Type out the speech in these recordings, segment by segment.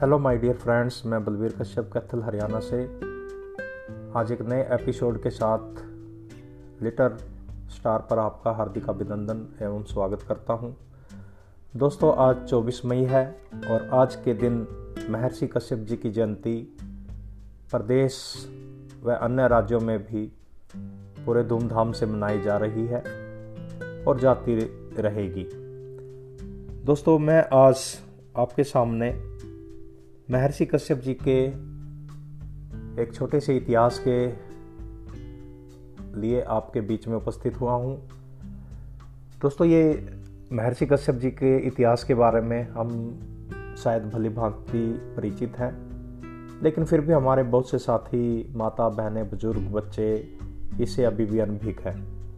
Hello my dear friends मैं बलबीर कश्यप, कैथल, हरियाणा से आज एक नए एपिसोड के साथ लिटर स्टार पर आपका हार्दिक अभिनंदन एवं स्वागत करता हूँ। दोस्तों, आज 24 मई है और आज के दिन महर्षि कश्यप जी की जयंती प्रदेश व अन्य राज्यों में भी पूरे धूमधाम से मनाई जा रही है और जाती रहेगी दोस्तों, मैं आज आपके सामने महर्षि कश्यप जी के एक छोटे से इतिहास के लिए आपके बीच में उपस्थित हुआ हूँ। दोस्तों, ये महर्षि कश्यप जी के इतिहास के बारे में हम शायद भली भांति परिचित हैं, लेकिन फिर भी हमारे बहुत से साथी माता बहनें बुज़ुर्ग बच्चे इससे अभी भी अनभिक हैं।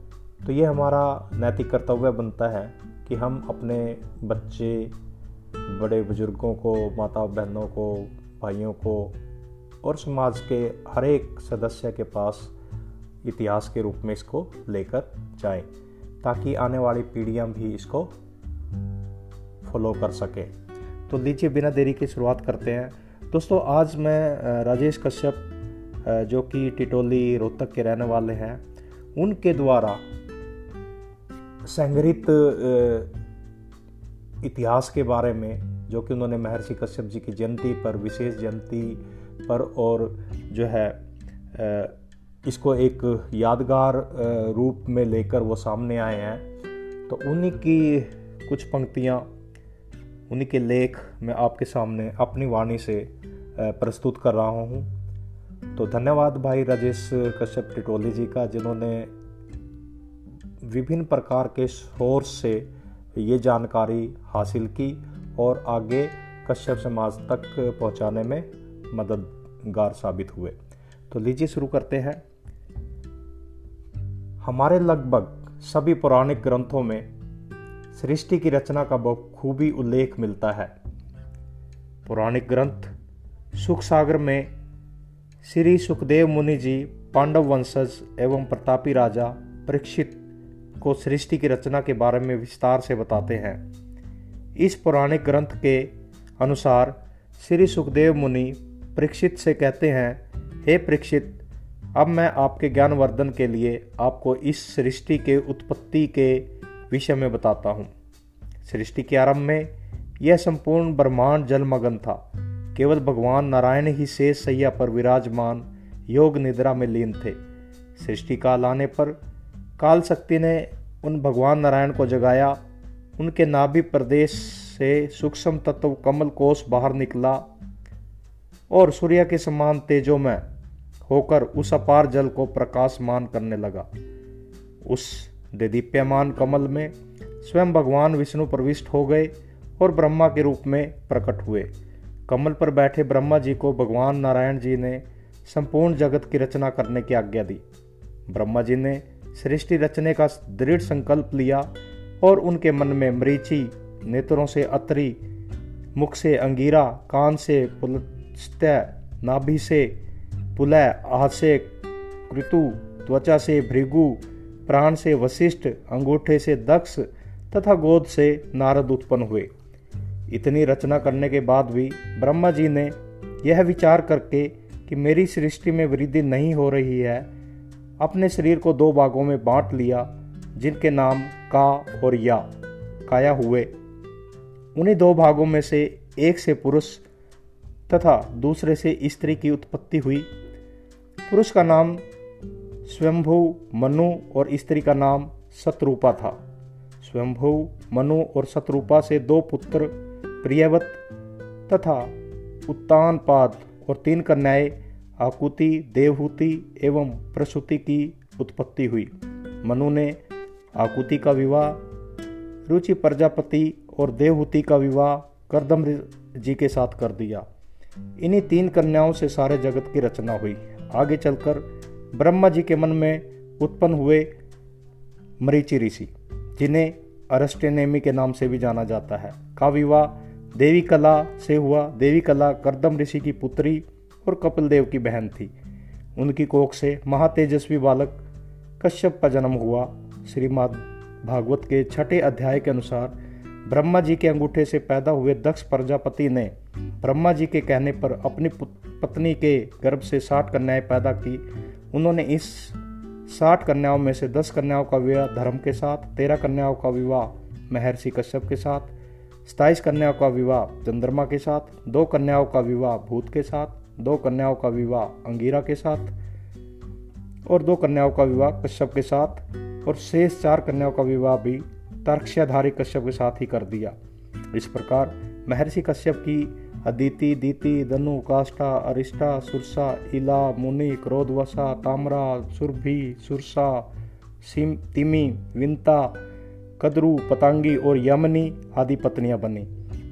तो ये हमारा नैतिक कर्तव्य बनता है कि हम अपने बच्चे बड़े बुज़ुर्गों को माता बहनों को, भाइयों को और समाज के हर एक सदस्य के पास इतिहास के रूप में इसको लेकर जाएँ, ताकि आने वाली पीढ़ियाँ भी इसको फॉलो कर सकें। तो लीजिए, बिना देरी की शुरुआत करते हैं। दोस्तों, आज मैं राजेश कश्यप जो कि टिटोली रोहतक के रहने वाले हैं, उनके द्वारा संग्रहित इतिहास के बारे में, जो कि उन्होंने महर्षि कश्यप जी की जयंती पर, विशेष जयंती पर, और जो है इसको एक यादगार रूप में लेकर वो सामने आए हैं। तो उन्हीं की कुछ पंक्तियाँ, उन्हीं के लेख मैं आपके सामने अपनी वाणी से प्रस्तुत कर रहा हूँ। तो धन्यवाद भाई राजेश कश्यप टिटोली जी का, जिन्होंने विभिन्न प्रकार के सोर्स से ये जानकारी हासिल की और आगे कश्यप समाज तक पहुँचाने में मददगार साबित हुए। तो लीजिए शुरू करते हैं। हमारे लगभग सभी पौराणिक ग्रंथों में सृष्टि की रचना का बखूबी उल्लेख मिलता है। पौराणिक ग्रंथ सुख सागर में श्री सुखदेव मुनि जी पांडव वंशज एवं प्रतापी राजा परीक्षित को सृष्टि की रचना के बारे में विस्तार से बताते हैं। इस पौराणिक ग्रंथ के अनुसार श्री सुखदेव मुनि परीक्षित से कहते हैं, हे परीक्षित, अब मैं आपके ज्ञानवर्धन के लिए आपको इस सृष्टि के उत्पत्ति के विषय में बताता हूँ। सृष्टि के आरंभ में यह संपूर्ण ब्रह्मांड जलमग्न था। केवल भगवान नारायण ही शेष सैया पर विराजमान योग निद्रा में लीन थे। सृष्टि काल आने पर काल शक्ति ने उन भगवान नारायण को जगाया। उनके नाभि प्रदेश से सूक्ष्म तत्व कमल कोष बाहर निकला और सूर्य के समान तेजो में होकर उस अपार जल को प्रकाशमान करने लगा। उस दीप्यमान कमल में स्वयं भगवान विष्णु प्रविष्ट हो गए और ब्रह्मा के रूप में प्रकट हुए। कमल पर बैठे ब्रह्मा जी को भगवान नारायण जी ने संपूर्ण जगत की रचना करने की आज्ञा दी। ब्रह्मा जी ने सृष्टि रचने का दृढ़ संकल्प लिया और उनके मन में मरीची, नेत्रों से अतरी, मुख से अंगीरा, कान से पुलस्त्य नाभि से पुलय आह से कृतु, त्वचा से भृगु, प्राण से वशिष्ठ, अंगूठे से दक्ष तथा गोद से नारद उत्पन्न हुए। इतनी रचना करने के बाद भी ब्रह्मा जी ने यह विचार करके कि मेरी सृष्टि में वृद्धि नहीं हो रही है अपने शरीर को दो भागों में बांट लिया, जिनके नाम का और या, काया हुए। उन्हीं दो भागों में से एक से पुरुष तथा दूसरे से स्त्री की उत्पत्ति हुई। पुरुष का नाम स्वयंभू, मनु और स्त्री का नाम शत्रुपा था। स्वयंभू, मनु और शत्रुपा से दो पुत्र प्रियवत तथा उत्तानपाद और तीन कन्याएँ आकुति, देवहूति एवं प्रसूति की उत्पत्ति हुई। मनु ने आकुति का विवाह, रुचि प्रजापति और देवहूति का विवाह करदम जी के साथ कर दिया। इन्हीं तीन कन्याओं से सारे जगत की रचना हुई। आगे चलकर ब्रह्मा जी के मन में उत्पन्न हुए मरीचि ऋषि, जिन्हें अरस्टेनेमी के नाम से भी जाना जाता है। का विवाह देवी कला से हुआ। देवी कला करदम ऋषि की पुत्री और कपिल देव की बहन थी। उनकी कोख से महातेजस्वी बालक कश्यप का जन्म हुआ। श्रीमद भागवत के छठे अध्याय के अनुसार ब्रह्मा जी के अंगूठे से पैदा हुए दक्ष प्रजापति ने ब्रह्मा जी के कहने पर अपनी पत्नी के गर्भ से साठ कन्याएँ पैदा की। उन्होंने इस साठ कन्याओं में से दस कन्याओं का विवाह धर्म के साथ, तेरह कन्याओं का विवाह महर्षि कश्यप के साथ सताइस कन्याओं का विवाह चंद्रमा के साथ, दो कन्याओं का विवाह भूत के साथ दो कन्याओं का विवाह अंगीरा के साथ और दो कन्याओं का विवाह कश्यप के साथ और शेष चार कन्याओं का विवाह भी तर्क्षाधारी कश्यप के साथ ही कर दिया। इस प्रकार महर्षि कश्यप की अदिति, दीति, दनु, काष्ठा, अरिष्टा, सुरसा, इला, मुनि, क्रोधवसा, तामरा, सुरभि, सुरसा, सिम, तिमी, विंता, कदरू, पतंगी और यमनी आदि पत्नियाँ बनी।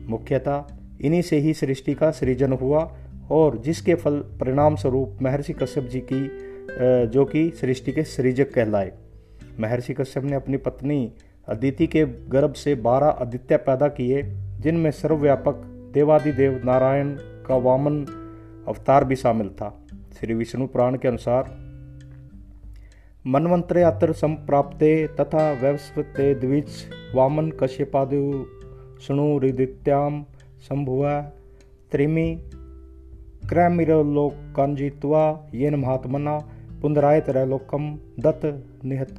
मुख्यतः इन्हीं से ही सृष्टि का सृजन हुआ। और जिसके फल परिणाम स्वरूप महर्षि कश्यप जी की जो कि सृष्टि के सृजक कहलाए। महर्षि कश्यप ने अपनी पत्नी अदिति के गर्भ से बारह आदित्य पैदा किए, जिनमें सर्वव्यापक देवादिदेव नारायण का वामन अवतार भी शामिल था। श्री विष्णु पुराण के अनुसार मनवंतरे अत्र संप्राप्ते तथा वैवस्वते द्विज वामन कश्यपादु शृणुरिदित्याम संभुव त्रिमी क्रैमिरलोकांजित्वा येन महात्मना पुनराय त्रैलोकम दत्त निहत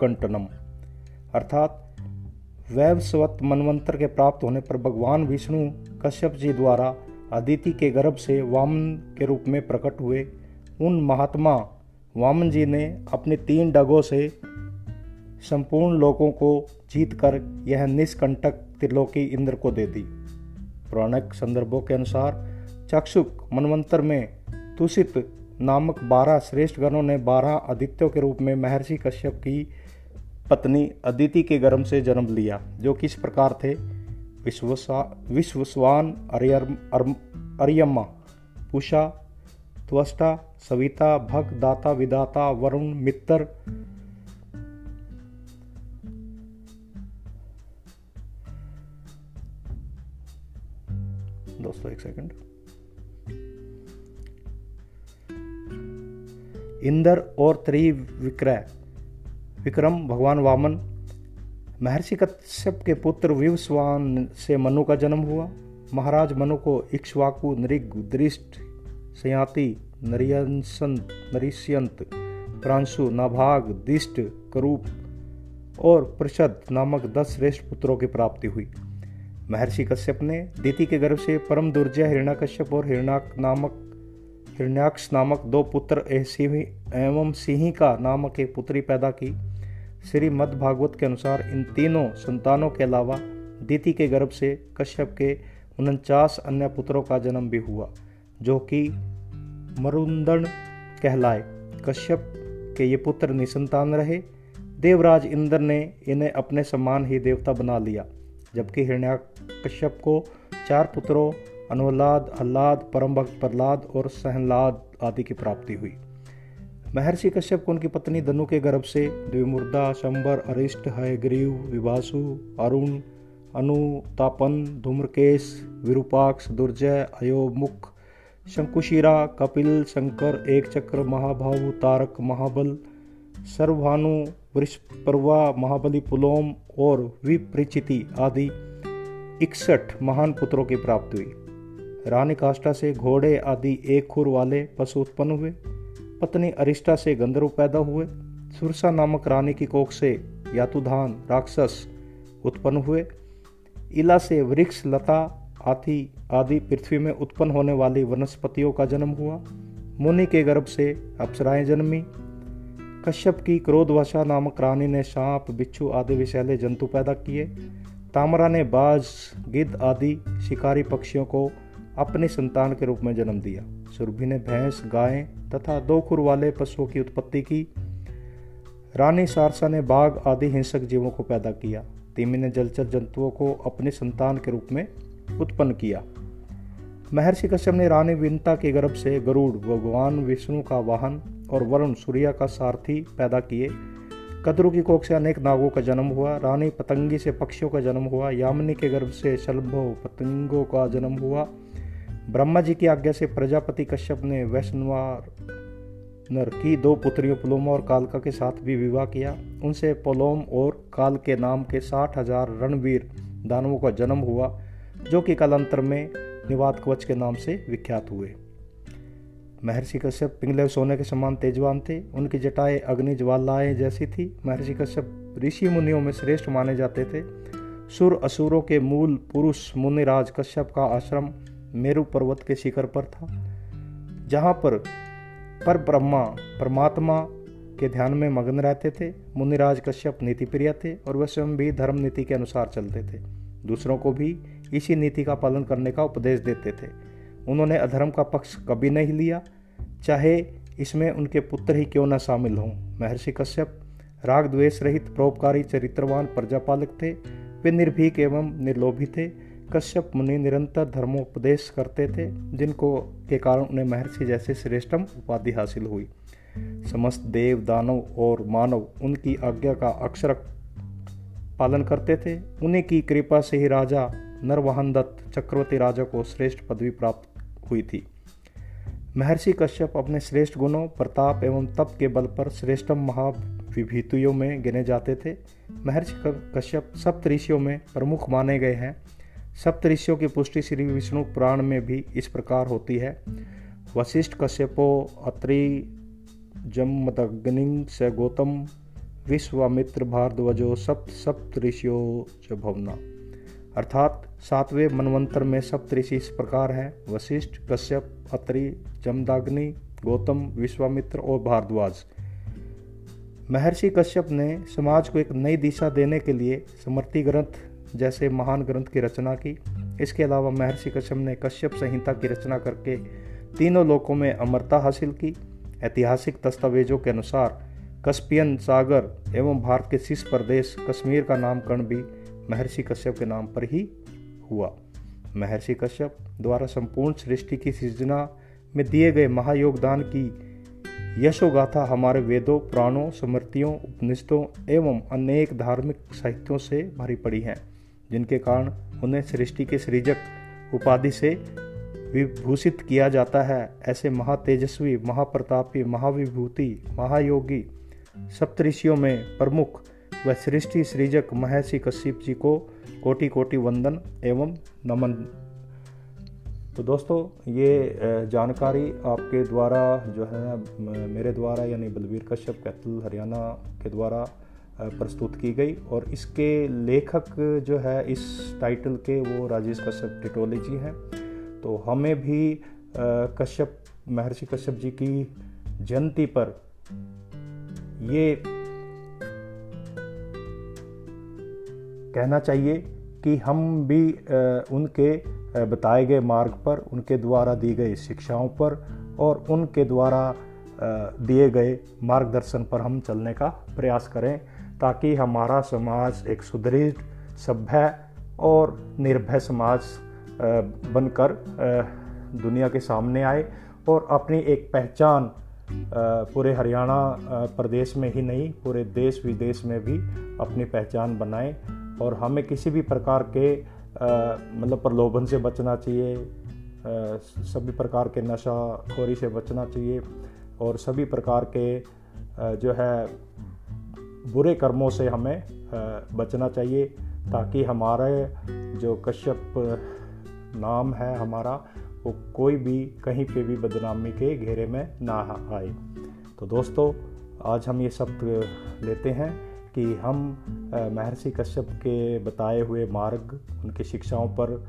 कंटनम। अर्थात, वैवस्वत मनवंतर के प्राप्त होने पर भगवान विष्णु कश्यप जी द्वारा अदिति के गर्भ से वामन के रूप में प्रकट हुए उन महात्मा वामन जी ने अपने तीन डगों से संपूर्ण लोगों को जीत कर यह निष्कंटक त्रिलोकी इंद्र को दे दी। पौराणिक संदर्भों के अनुसार चक्षुक मनवंतर में तुषित नामक बारह श्रेष्ठ गणों ने बारह आदित्यों के रूप में महर्षि कश्यप की पत्नी अदिति के गर्भ से जन्म लिया, जो किस प्रकार थे? विश्वस्वान अरियम्मा पुषा त्वष्टा, सविता, भग, दाता विदाता वरुण मित्र दोस्तों, एक सेकंड। इंदर और त्रिविक्रय, विक्रम, भगवान वामन, महर्षि कश्यप के पुत्र विवस्वान से मनु का जन्म हुआ। महाराज मनु को इक्ष्वाकु नृग दृष्ट, सयाति नरियंसंत नरिष्यंत प्रांशु नाभाग दिष्ट, करूप और प्रषद नामक दस श्रेष्ठ पुत्रों की प्राप्ति हुई। महर्षि कश्यप ने दीति के गर्भ से परम दुर्जय हिरण्यकश्यप और हिरणाक नामक हिरण्याक्ष नामक दो पुत्र एवं सिंहिका नामक एक पुत्री पैदा की। श्री मद भागवत के अनुसार इन तीनों संतानों के अलावा दीति के गर्भ से कश्यप के उनचास अन्य पुत्रों का जन्म भी हुआ, जो कि मरुंदन कहलाए। कश्यप के ये पुत्र निसंतान रहे। देवराज इंद्र ने इन्हें अपने समान ही देवता बना लिया, जबकि हिरण्या कश्यप को चार पुत्रों अनुलाद अल्लाद परम भक्त प्रहलाद और सहनलाद आदि की प्राप्ति हुई। महर्षि कश्यप को उनकी पत्नी दनु के गर्भ से द्विमुर्दा, शंबर, अरिष्ट, हयग्रीव, विभासु, अरुण अनुतापन धूम्रकेश, विरूपाक्ष, दुर्जय, अयोमुख, शंकुशिरा, कपिल, शंकर एक चक्र महाभाव तारक, महाबल सर्वभानु वृषपर्वा, महाबली पुलोम और विपरिचिति आदि इकसठ महान पुत्रों की प्राप्ति हुई। रानी काष्ठा से घोड़े आदि एक खुर वाले पशु उत्पन्न हुए। पत्नी अरिष्टा से गंधर्व पैदा हुए। सुरसा नामक रानी की कोख से यातुधान राक्षस उत्पन्न हुए। इला से वृक्ष, लता आदि आदि पृथ्वी में उत्पन्न होने वाली वनस्पतियों का जन्म हुआ। मुनि के गर्भ से अप्सराएँ जन्मी। कश्यप की क्रोधवशा नामक रानी ने सांप, बिच्छू आदि विषैले जंतु पैदा किए। तामरा ने बाज, गिद्ध आदि शिकारी पक्षियों को अपनी संतान के रूप में जन्म दिया। सुरभि ने भैंस, गाय तथा दो खुर वाले पशुओं की उत्पत्ति की। रानी सारसा ने बाघ आदि हिंसक जीवों को पैदा किया। तिमी ने जलचर जंतुओं को अपने संतान के रूप में उत्पन्न किया। महर्षि कश्यप ने रानी विनता के गर्भ से गरुड़, भगवान विष्णु का वाहन और वरुण सूर्या का सारथी पैदा किए। कदरू की कोख से अनेक नागों का जन्म हुआ। रानी पतंगी से पक्षियों का जन्म हुआ। यामिनी के गर्भ से शलभों पतंगों का जन्म हुआ। ब्रह्मा जी की आज्ञा से प्रजापति कश्यप ने वैष्णवार नर की दो पुत्रियों पुलोमा और कालका के साथ भी विवाह किया। उनसे पोलोम और काल के नाम के साठ हज़ार रणवीर दानवों का जन्म हुआ, जो कि कालांतर में निवात कवच के नाम से विख्यात हुए। महर्षि कश्यप पिंगले सोने के समान तेजवान थे। उनकी जटाएँ अग्नि ज्वालाएँ जैसी थी। महर्षि कश्यप ऋषि मुनियों में श्रेष्ठ माने जाते थे। सुर असुरों के मूल पुरुष मुनिराज कश्यप का आश्रम मेरु पर्वत के शिखर पर था, जहाँ पर पर ब्रह्मा, परमात्मा के ध्यान में मग्न रहते थे मुनिराज कश्यप नीति प्रिय थे और वह स्वयं भी धर्म नीति के अनुसार चलते थे। दूसरों को भी इसी नीति का पालन करने का उपदेश देते थे। उन्होंने अधर्म का पक्ष कभी नहीं लिया, चाहे इसमें उनके पुत्र ही क्यों न शामिल हों। महर्षि कश्यप राग द्वेष रहित परोपकारी चरित्रवान प्रजापालक थे, वे निर्भीक एवं निर्लोभी थे कश्यप मुनि निरंतर धर्मोपदेश करते थे, जिनको के कारण उन्हें महर्षि जैसे श्रेष्ठम उपाधि हासिल हुई। समस्त देव, दानव और मानव उनकी आज्ञा का अक्षर पालन करते थे। उन्हीं की कृपा से ही राजा नरवाहन दत्त चक्रवर्ती राजा को श्रेष्ठ पदवी प्राप्त हुई थी। महर्षि कश्यप अपने श्रेष्ठ गुणों, प्रताप एवं तप के बल पर श्रेष्ठम महाविभूतियों में गिने जाते थे। महर्षि कश्यप सप्त ऋषियों में प्रमुख माने गए हैं। सप्त ऋषियों की पुष्टि श्री विष्णु पुराण में भी इस प्रकार होती है। वशिष्ठ कश्यपो अत्रि जमदग्नि स गौतम विश्वामित्र भारद्वजो सप्त सप्त ऋषियों च भवना। अर्थात सातवें मनवंतर में सप्त ऋषि इस प्रकार हैं। वशिष्ठ, कश्यप, अत्रि जमदाग्नि गौतम, विश्वामित्र और भारद्वाज। महर्षि कश्यप ने समाज को एक नई दिशा देने के लिए समर्थी ग्रंथ जैसे महान ग्रंथ की रचना की। इसके अलावा महर्षि कश्यप ने कश्यप संहिता की रचना करके तीनों लोकों में अमरता हासिल की। ऐतिहासिक दस्तावेजों के अनुसार कस्पियन सागर एवं भारत के शीर्ष प्रदेश कश्मीर का नामकरण भी महर्षि कश्यप के नाम पर ही हुआ। महर्षि कश्यप द्वारा संपूर्ण सृष्टि की सृजना में दिए गए महायोगदान की यशोगाथा हमारे वेदों, पुराणों स्मृतियों उपनिषदों एवं अनेक धार्मिक साहित्यों से भरी पड़ी हैं। जिनके कारण उन्हें सृष्टि के सृजक उपाधि से विभूषित किया जाता है। ऐसे महातेजस्वी, महाप्रतापी, महाविभूति, महायोगी सप्तऋषियों में प्रमुख व सृष्टि सृजक महर्षि कश्यप जी को कोटि कोटि वंदन एवं नमन। तो दोस्तों, ये जानकारी आपके द्वारा जो है मेरे द्वारा यानी बलबीर कश्यप कैथल, हरियाणा के द्वारा प्रस्तुत की गई और इसके लेखक जो है, इस टाइटल के वो राजेश कश्यप टिटोली जी हैं। तो हमें भी कश्यप, महर्षि कश्यप जी की जयंती पर ये कहना चाहिए कि हम भी उनके बताए गए मार्ग पर, उनके द्वारा दी गई शिक्षाओं पर और उनके द्वारा दिए गए मार्गदर्शन पर हम चलने का प्रयास करें। ताकि हमारा समाज एक सुदृढ़, सभ्य और निर्भय समाज बनकर दुनिया के सामने आए और अपनी एक पहचान पूरे हरियाणा प्रदेश में ही नहीं, पूरे देश विदेश में भी अपनी पहचान बनाए और हमें किसी भी प्रकार के मतलब प्रलोभन से बचना चाहिए सभी प्रकार के नशा खोरी से बचना चाहिए और सभी प्रकार के जो है बुरे कर्मों से हमें बचना चाहिए ताकि हमारे जो कश्यप नाम है हमारा, वो कोई भी कहीं पे भी बदनामी के घेरे में ना आए। तो दोस्तों, आज हम ये सब लेते हैं कि हम महर्षि कश्यप के बताए हुए मार्ग, उनकी शिक्षाओं पर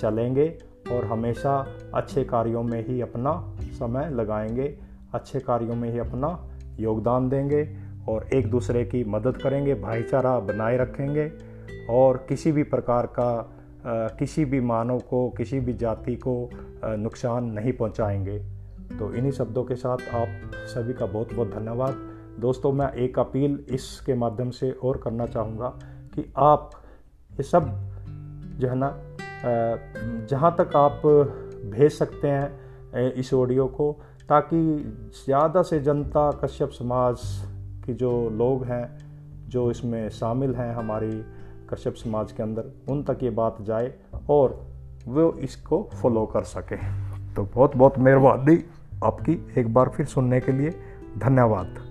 चलेंगे और हमेशा अच्छे कार्यों में ही अपना समय लगाएँगे, अच्छे कार्यों में ही अपना योगदान देंगे और एक दूसरे की मदद करेंगे, भाईचारा बनाए रखेंगे और किसी भी प्रकार का किसी भी मानव को, किसी भी जाति को नुकसान नहीं पहुंचाएँगे। तो इन्हीं शब्दों के साथ आप सभी का बहुत बहुत धन्यवाद। दोस्तों, मैं एक अपील इसके माध्यम से और करना चाहूँगा कि आप ये सब जो है ना जहाँ तक आप भेज सकते हैं इस ऑडियो को, ताकि ज़्यादा से जनता, कश्यप समाज की जो लोग हैं, जो इसमें शामिल हैं हमारी कश्यप समाज के अंदर, उन तक ये बात जाए और वो इसको फॉलो कर सके। तो बहुत बहुत मेहरबानी आपकी एक बार फिर सुनने के लिए। धन्यवाद।